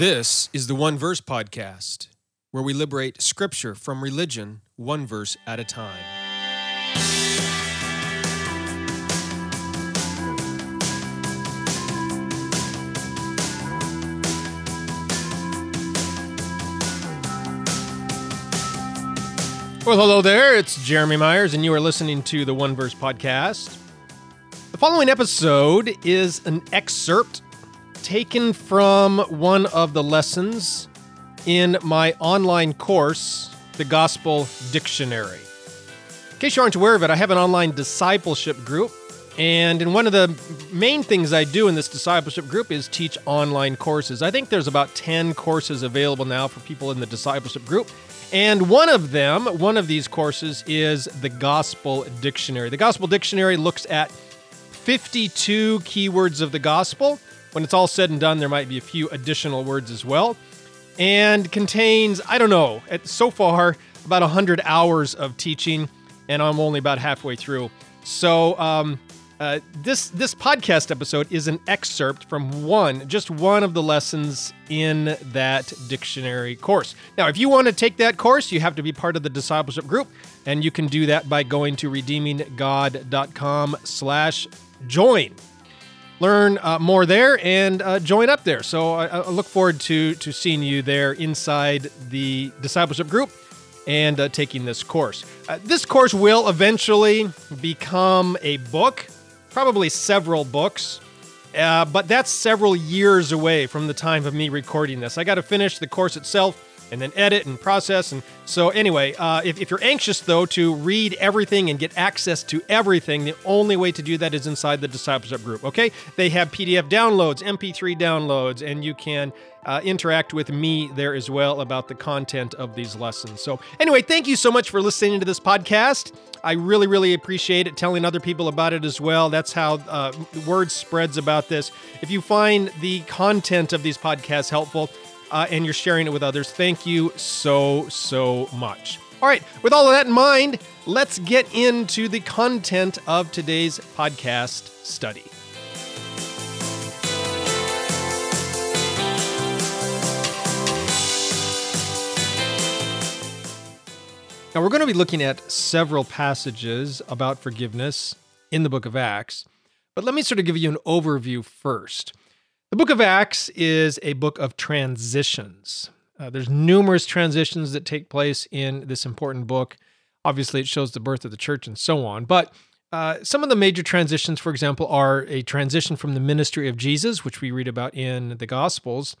This is the One Verse Podcast, where we liberate scripture from religion one verse at a time. Well, hello there. It's Jeremy Myers, and you are listening to the One Verse Podcast. The following episode is an excerpt taken from one of the lessons in my online course, The Gospel Dictionary. In case you aren't aware of it, I have an online discipleship group. And in one of the main things I do in this discipleship group is teach online courses. I think there's about 10 courses available now for people in the discipleship group. And one of them, one of these courses, is the Gospel Dictionary. The Gospel Dictionary looks at 52 keywords of the gospel. When it's all said and done, there might be a few additional words as well. And contains, I don't know, so far, about 100 hours of teaching, and I'm only about halfway through. So, um, uh, this this podcast episode is an excerpt from one, just one of the lessons in that dictionary course. Now, if you want to take that course, you have to be part of the discipleship group, and you can do that by going to redeeminggod.com/join. Learn uh, more there and uh, join up there. So I, I, look forward to to seeing you there inside the discipleship group and uh, taking this course. Uh, this course will eventually become a book probably several books. Uh, but that's several years away from the time of me recording this. I got to finish the course itself and then edit and process. And so, anyway, uh, if, if you're anxious though to read everything and get access to everything, the only way to do that is inside the discipleship group. Okay, they have PDF downloads, MP3 downloads, and you can uh, interact with me there as well about the content of these lessons. So, anyway, thank you so much for listening to this podcast. I really, really appreciate it. Telling other people about it as well. That's how uh, word spreads about this. If you find the content of these podcasts helpful uh, and you're sharing it with others, thank you so, so much. All right, with all of that in mind, let's get into the content of today's podcast study. Now, we're going to be looking at several passages about forgiveness in the book of Acts, but let me sort of give you an overview first. The book of Acts is a book of transitions. Uh, there's numerous transitions that take place in this important book. Obviously, it shows the birth of the church and so on, but uh, some of the major transitions, for example, are a transition from the ministry of Jesus, which we read about in the Gospels,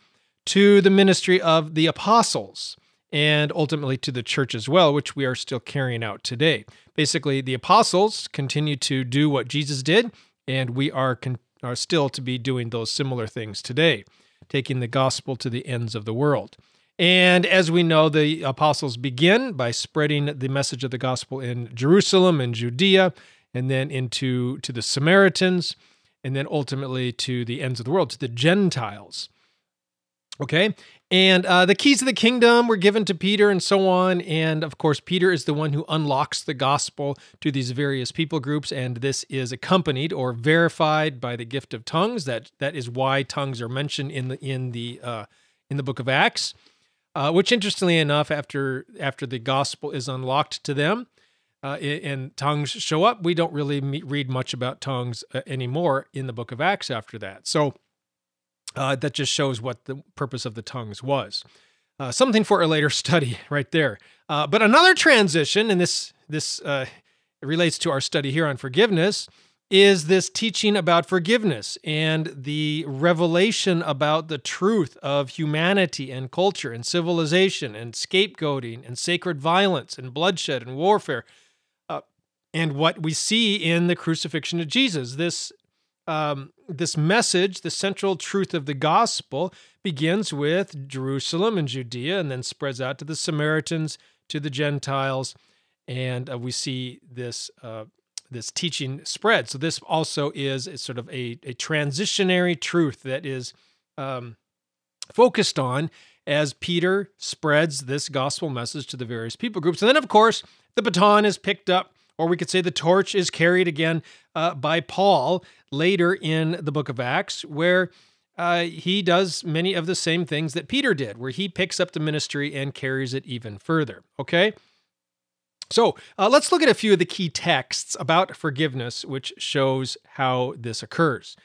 to the ministry of the apostles and ultimately to the church as well, which we are still carrying out today. Basically, the apostles continue to do what Jesus did, and we are, con- are still to be doing those similar things today, taking the gospel to the ends of the world. And as we know, the apostles begin by spreading the message of the gospel in Jerusalem and Judea, and then into to the Samaritans, and then ultimately to the ends of the world, to the Gentiles. Okay. And uh, the keys of the kingdom were given to Peter and so on. And of course, Peter is the one who unlocks the gospel to these various people groups. And this is accompanied or verified by the gift of tongues. That that is why tongues are mentioned in the in the uh, in the book of Acts. Uh, which, interestingly enough, after after the gospel is unlocked to them, uh, and tongues show up, we don't really meet, read much about tongues uh, anymore in the book of Acts after that. So uh, that just shows what the purpose of the tongues was. Uh, something for a later study, right there. Uh, but another transition, and this this uh, relates to our study here on forgiveness, is this teaching about forgiveness and the revelation about the truth of humanity and culture and civilization and scapegoating and sacred violence and bloodshed and warfare. Uh, and what we see in the crucifixion of Jesus, this um, this message, the central truth of the gospel, begins with Jerusalem and Judea and then spreads out to the Samaritans, to the Gentiles. And uh, we see this. Uh, this teaching spread. So this also is sort of a, a transitionary truth that is um, focused on as Peter spreads this gospel message to the various people groups. And then, of course, the baton is picked up or we could say the torch is carried again uh, by Paul later in the book of Acts, where uh, he does many of the same things that Peter did, where he picks up the ministry and carries it even further. Okay? So uh, let's look at a few of the key texts about forgiveness, which shows how this occurs.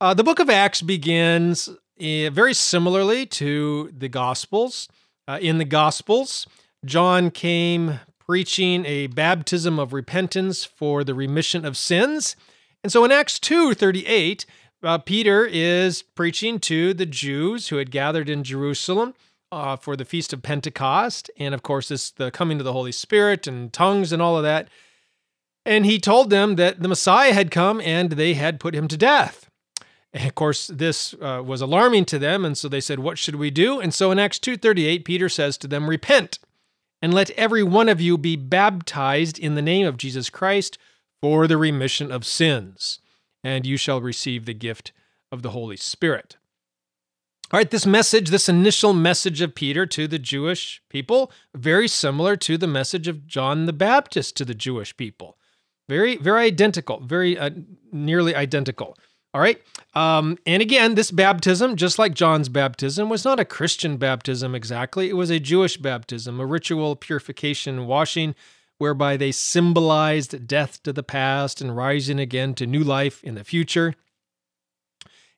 Uh, the book of Acts begins uh, very similarly to the Gospels. Uh, in the Gospels, John came preaching a baptism of repentance for the remission of sins. And so in Acts 2 38, uh, Peter is preaching to the Jews who had gathered in Jerusalem uh, for the Feast of Pentecost. And of course, this the coming to the Holy Spirit and tongues and all of that. And he told them that the Messiah had come and they had put him to death. And of course, this uh, was alarming to them, and so they said, "What should we do?" And so in Acts 2:38, Peter says to them, "Repent, and let every one of you be baptized in the name of Jesus Christ for the remission of sins, and you shall receive the gift of the Holy Spirit." All right, this message, this initial message of Peter to the Jewish people, very similar to the message of John the Baptist to the Jewish people. Very, very identical, very uh, nearly identical. All right. Um, and again, this baptism, just like John's baptism, was not a Christian baptism exactly. It was a Jewish baptism, a ritual purification washing whereby they symbolized death to the past and rising again to new life in the future.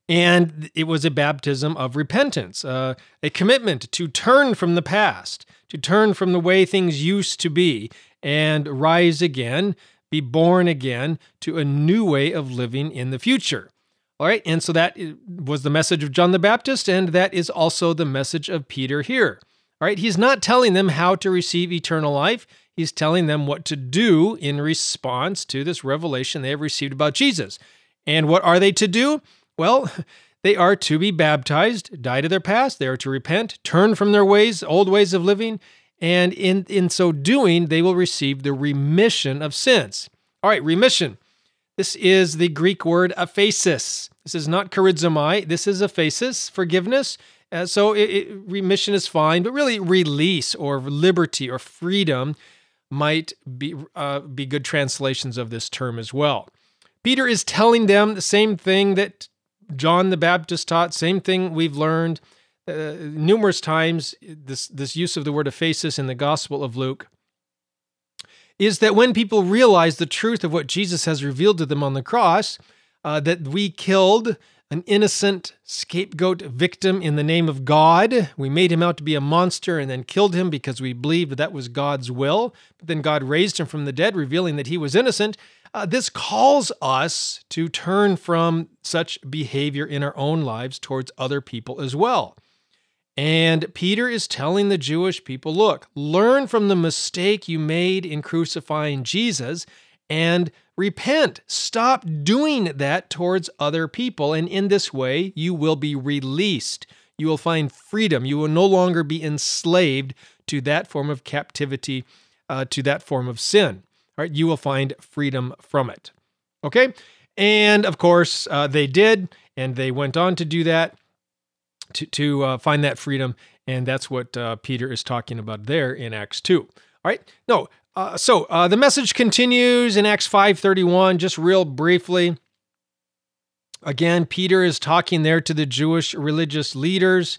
And it was a baptism of repentance, uh, a commitment to turn from the past, to turn from the way things used to be, and rise again, be born again to a new way of living in the future. All right, and so that was the message of John the Baptist, and that is also the message of Peter here. All right, he's not telling them how to receive eternal life. He's telling them what to do in response to this revelation they have received about Jesus. And what are they to do? Well, they are to be baptized, die to their past, they are to repent, turn from their ways, old ways of living, and in, in so doing, they will receive the remission of sins. All right, remission. This is the Greek word aphesis. This is not charizomai. This is aphesis, forgiveness. Uh, so it, it, remission is fine, but really release or liberty or freedom might be uh, be good translations of this term as well. Peter is telling them the same thing that John the Baptist taught, same thing we've learned uh, numerous times. This this use of the word aphesis in the Gospel of Luke is that when people realize the truth of what Jesus has revealed to them on the cross, uh, that we killed an innocent scapegoat victim in the name of God. We made him out to be a monster and then killed him because we believed that was God's will. But then God raised him from the dead, revealing that he was innocent. Uh, this calls us to turn from such behavior in our own lives towards other people as well. And Peter is telling the Jewish people look, learn from the mistake you made in crucifying Jesus and repent. Stop doing that towards other people. And in this way, you will be released. You will find freedom. You will no longer be enslaved to that form of captivity, uh, to that form of sin right? You will find freedom from it. Okay. And of course, uh, they did, and they went on to do that to, to uh, find that freedom. And that's what uh, Peter is talking about there in Acts 2. All right. No. Uh, so uh, the message continues in Acts 5:31, just real briefly. Again, Peter is talking there to the Jewish religious leaders,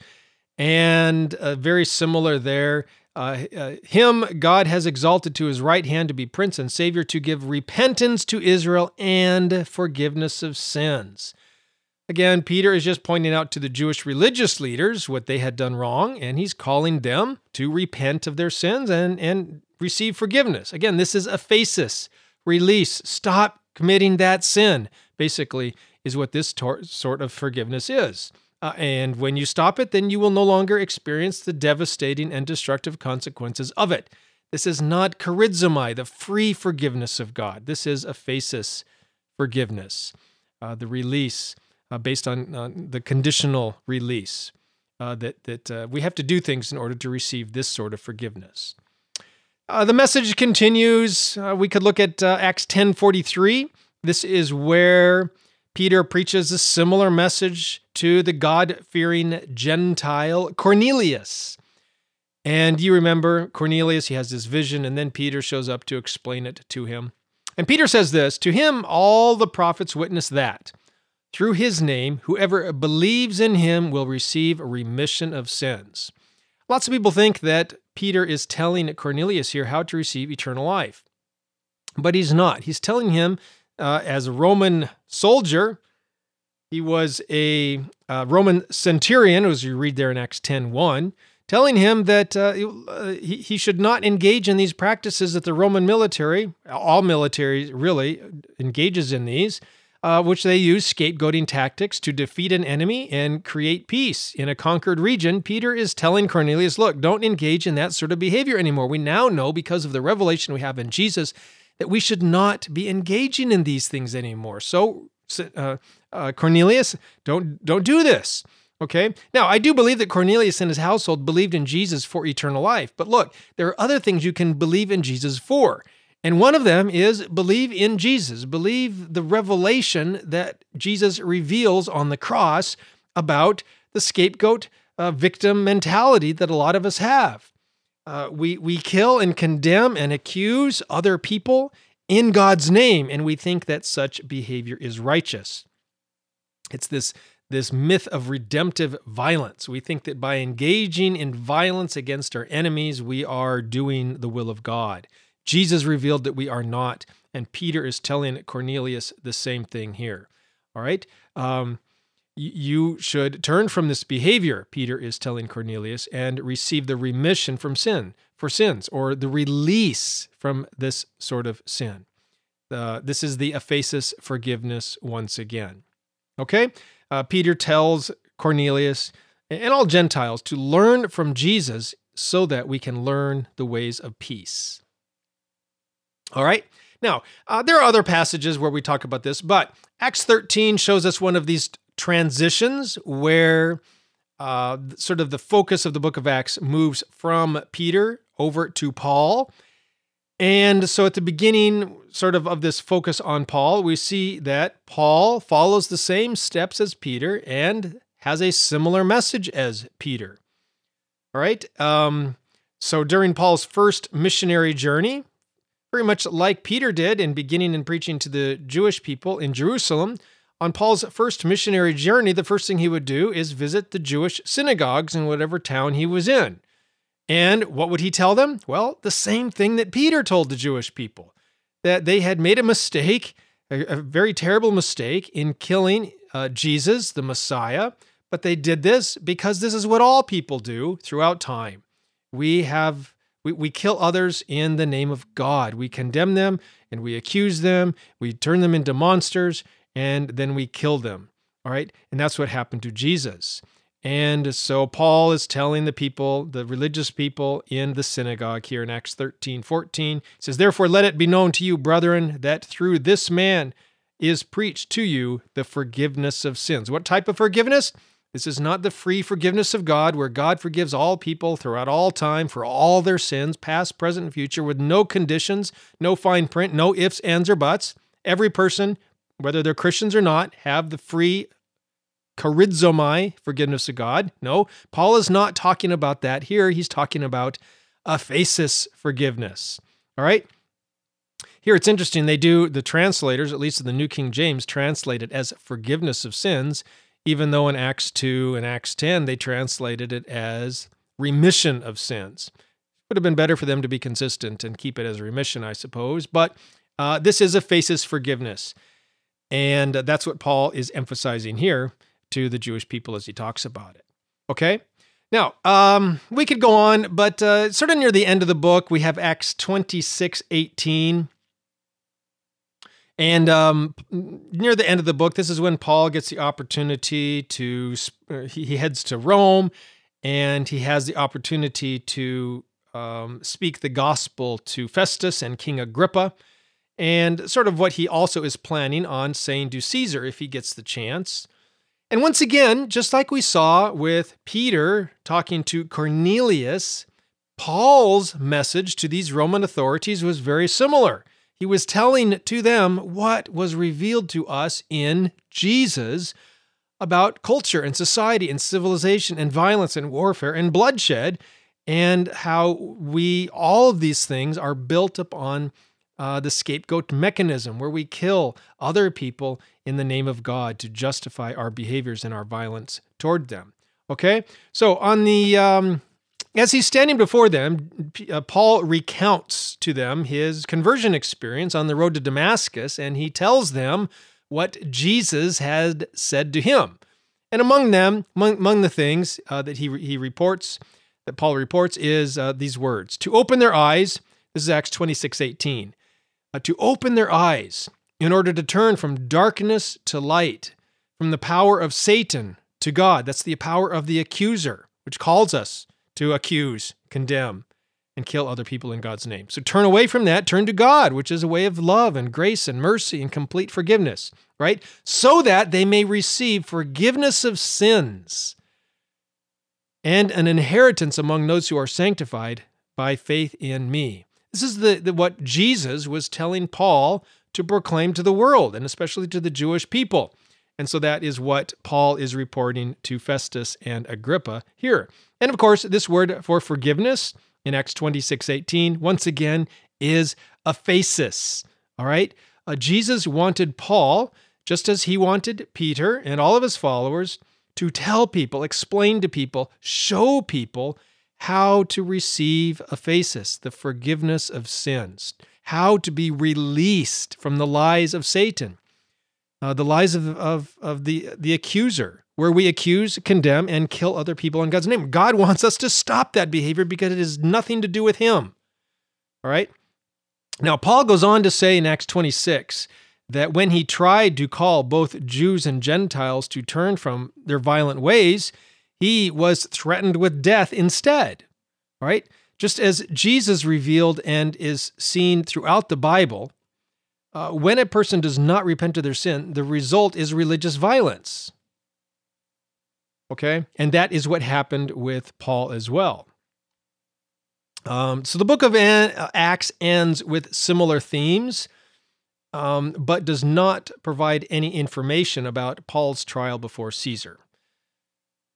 and uh, very similar there. Uh, uh, him God has exalted to his right hand to be prince and savior to give repentance to Israel and forgiveness of sins. Again, Peter is just pointing out to the Jewish religious leaders what they had done wrong, and he's calling them to repent of their sins and, and receive forgiveness. Again, this is aphesis, release, stop committing that sin, basically, is what this tor- sort of forgiveness is. Uh, and when you stop it, then you will no longer experience the devastating and destructive consequences of it. This is not charizomai, the free forgiveness of God. This is aphesis forgiveness, uh, the release uh, based on uh, the conditional release. Uh, that that uh, we have to do things in order to receive this sort of forgiveness. the message continues. we could look at Acts ten forty three. This is where Peter preaches a similar message to the God fearing Gentile Cornelius. And you remember Cornelius, he has this vision, and then Peter shows up to explain it to him. And Peter says this To him, all the prophets witness that through his name, whoever believes in him will receive a remission of sins. Lots of people think that Peter is telling Cornelius here how to receive eternal life, but he's not. He's telling him, uh, as a Roman soldier, he was a uh, Roman centurion, as you read there in Acts 10 1, telling him that uh, he, he should not engage in these practices that the Roman military, all military really, engages in these uh, which they use scapegoating tactics to defeat an enemy and create peace in a conquered region. Peter is telling Cornelius, look, don't engage in that sort of behavior anymore. We now know because of the revelation we have in Jesus that we should not be engaging in these things anymore. So, uh, uh, Cornelius, don't don't do this. Okay. Now, I do believe that Cornelius and his household believed in Jesus for eternal life. But look, there are other things you can believe in Jesus for. And one of them is believe in Jesus, believe the revelation that Jesus reveals on the cross about the scapegoat uh, victim mentality that a lot of us have. Uh, we, we kill and condemn and accuse other people in God's name, and we think that such behavior is righteous. It's this, this myth of redemptive violence. We think that by engaging in violence against our enemies, we are doing the will of God. Jesus revealed that we are not, and Peter is telling Cornelius the same thing here. All right. Um, you should turn from this behavior, Peter is telling Cornelius, and receive the remission from sin for sins, or the release from this sort of sin. Uh, this is the aphesis forgiveness once again. Okay? Uh, Peter tells Cornelius and all Gentiles to learn from Jesus so that we can learn the ways of peace. All right. Now, uh, there are other passages where we talk about this, but Acts 13 shows us one of these transitions where uh, sort of the focus of the book of Acts moves from Peter over to Paul. And so at the beginning, sort of, of this focus on Paul, we see that Paul follows the same steps as Peter and has a similar message as Peter. All right. Um, so during Paul's first missionary journey, very much like Peter did in beginning and preaching to the Jewish people in Jerusalem. On Paul's first missionary journey, the first thing he would do is visit the Jewish synagogues in whatever town he was in. And what would he tell them? Well, the same thing that Peter told the Jewish people that they had made a mistake, a, very terrible mistake, in killing uh, Jesus, the Messiah. But they did this because this is what all people do throughout time. We have we, we kill others in the name of God. We condemn them and we accuse them. We turn them into monsters and then we kill them. All right. And that's what happened to Jesus. And so Paul is telling the people, the religious people in the synagogue here in Acts 13 14, says, Therefore, let it be known to you, brethren, that through this man is preached to you the forgiveness of sins. What type of forgiveness? This is not the free forgiveness of God, where God forgives all people throughout all time for all their sins, past, present, and future, with no conditions, no fine print, no ifs, ands, or buts. Every person, whether they're Christians or not, have the free charizomai, forgiveness of God. No, Paul is not talking about that here. He's talking about aphesis forgiveness. All right? Here it's interesting. They do, the translators, at least in the New King James, translate it as forgiveness of sins even though in Acts 2 and Acts 10 they translated it as remission of sins. It Would have been better for them to be consistent and keep it as remission, I suppose. But uh, this is aphesis forgiveness. And that's what Paul is emphasizing here to the Jewish people as he talks about it. Okay? Now, um, we could go on, but uh, sort of near the end of the book, we have Acts 26 18. And um, near the end of the book, this is when Paul gets the opportunity to, uh, he heads to Rome and he has the opportunity to um, speak the gospel to Festus and King Agrippa, and sort of what he also is planning on saying to Caesar if he gets the chance. And once again, just like we saw with Peter talking to Cornelius, Paul's message to these Roman authorities was very similar. He was telling to them what was revealed to us in Jesus about culture and society and civilization and violence and warfare and bloodshed, and how we, all of these things, are built upon uh, the scapegoat mechanism, where we kill other people in the name of God to justify our behaviors and our violence toward them. Okay, so on the um, as he's standing before them, uh, Paul recounts to them his conversion experience on the road to Damascus, and he tells them what Jesus had said to him. And among them, among, the things uh, that he, he reports, that Paul reports, is uh, these words to open their eyes. This is Acts 26 18. Uh, to open their eyes in order to turn from darkness to light, from the power of Satan to God. That's the power of the accuser, which calls us to accuse, condemn, and kill other people in God's name. So turn away from that, turn to God, which is a way of love and grace and mercy and complete forgiveness, right? So that they may receive forgiveness of sins and an inheritance among those who are sanctified by faith in me. This is the, the what Jesus was telling Paul to proclaim to the world and especially to the Jewish people. And so that is what Paul is reporting to Festus and Agrippa here. And of course, this word for forgiveness in Acts 26 18, once again, is aphesis. All right? Uh, Jesus wanted Paul, just as he wanted Peter and all of his followers, to tell people, explain to people, show people how to receive aphesis, the forgiveness of sins, how to be released from the lies of Satan uh, the lies of, of, of the, the accuser, where we accuse, condemn, and kill other people in God's name. God wants us to stop that behavior because it has nothing to do with Him. All right? Now, Paul goes on to say in Acts 26 that when he tried to call both Jews and Gentiles to turn from their violent ways, he was threatened with death instead. All right? Just as Jesus revealed and is seen throughout the Bible, uh, when a person does not repent of their sin, the result is religious violence. Okay? And that is what happened with Paul as well. Um, so the book of Acts ends with similar themes, um, but does not provide any information about Paul's trial before Caesar.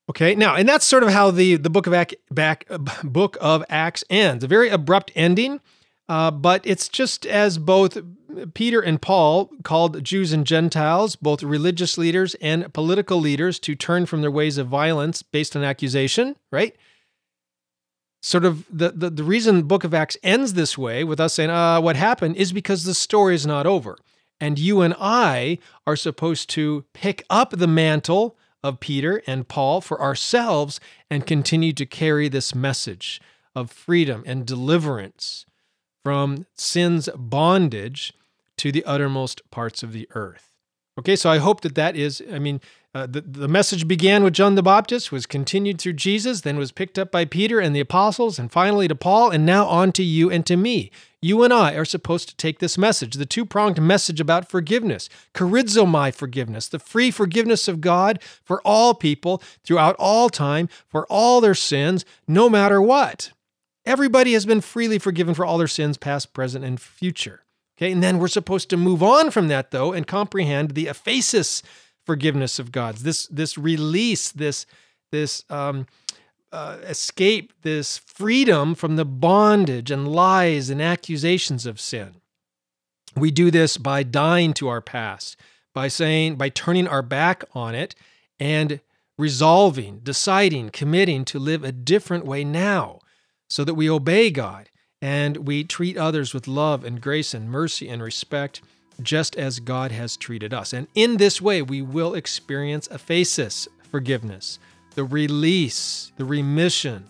Okay, now, and that's sort of how the, the book of Ac- back, uh, book of Acts ends. A very abrupt ending. Uh, but it's just as both Peter and Paul called Jews and Gentiles, both religious leaders and political leaders, to turn from their ways of violence based on accusation, right? Sort of the, the, the reason the book of Acts ends this way with us saying, uh, what happened is because the story is not over. And you and I are supposed to pick up the mantle of Peter and Paul for ourselves and continue to carry this message of freedom and deliverance from sin's bondage to the uttermost parts of the earth. Okay, so I hope that that is, I mean, uh, the, the message began with John the Baptist, was continued through Jesus, then was picked up by Peter and the apostles, and finally to Paul, and now on to you and to me. You and I are supposed to take this message, the two pronged message about forgiveness, charizomai forgiveness, the free forgiveness of God for all people throughout all time, for all their sins, no matter what. Everybody has been freely forgiven for all their sins, past, present, and future. Okay, and then we're supposed to move on from that, though, and comprehend the aphesis forgiveness of God's this this release, this this um, uh, escape, this freedom from the bondage and lies and accusations of sin. We do this by dying to our past, by saying, by turning our back on it, and resolving, deciding, committing to live a different way now so that we obey God and we treat others with love and grace and mercy and respect, just as God has treated us. And in this way, we will experience aphesis, forgiveness, the release, the remission,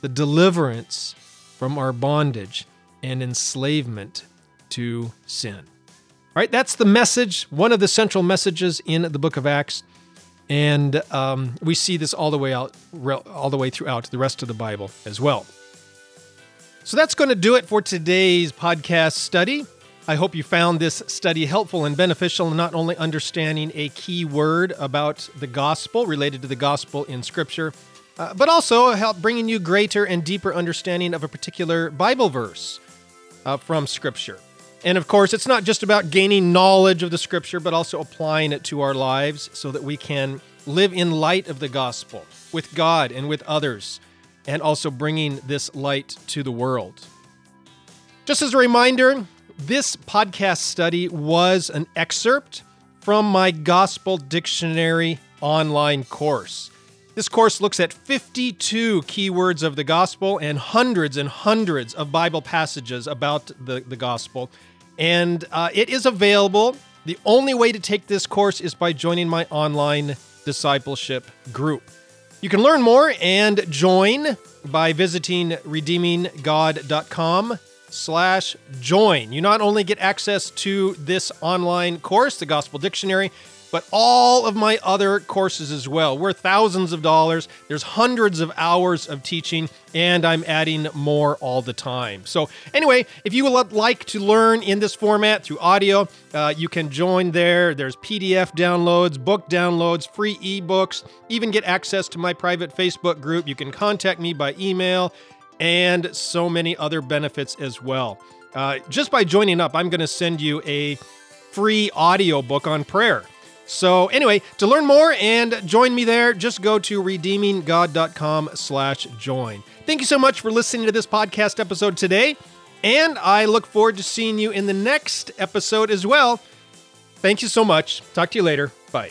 the deliverance from our bondage and enslavement to sin. All right, that's the message, one of the central messages in the book of Acts. And um, we see this all the way out, all the way throughout the rest of the Bible as well. So that's going to do it for today's podcast study. I hope you found this study helpful and beneficial in not only understanding a key word about the gospel related to the gospel in Scripture, uh, but also help bringing you greater and deeper understanding of a particular Bible verse uh, from Scripture. And of course, it's not just about gaining knowledge of the Scripture, but also applying it to our lives so that we can live in light of the gospel with God and with others and also bringing this light to the world. Just as a reminder, this podcast study was an excerpt from my Gospel Dictionary online course. This course looks at 52 keywords of the gospel and hundreds and hundreds of Bible passages about the, the gospel. And uh, it is available. The only way to take this course is by joining my online discipleship group. You can learn more and join by visiting redeeminggod.com slash join. You not only get access to this online course, the Gospel Dictionary, but all of my other courses as well. We're thousands of dollars. There's hundreds of hours of teaching, and I'm adding more all the time. So, anyway, if you would like to learn in this format through audio, uh, you can join there. There's PDF downloads, book downloads, free ebooks, even get access to my private Facebook group. You can contact me by email, and so many other benefits as well. Uh, just by joining up, I'm going to send you a free audio book on prayer. So anyway, to learn more and join me there, just go to redeeminggod.com slash join. Thank you so much for listening to this podcast episode today, and I look forward to seeing you in the next episode as well. Thank you so much. Talk to you later. Bye.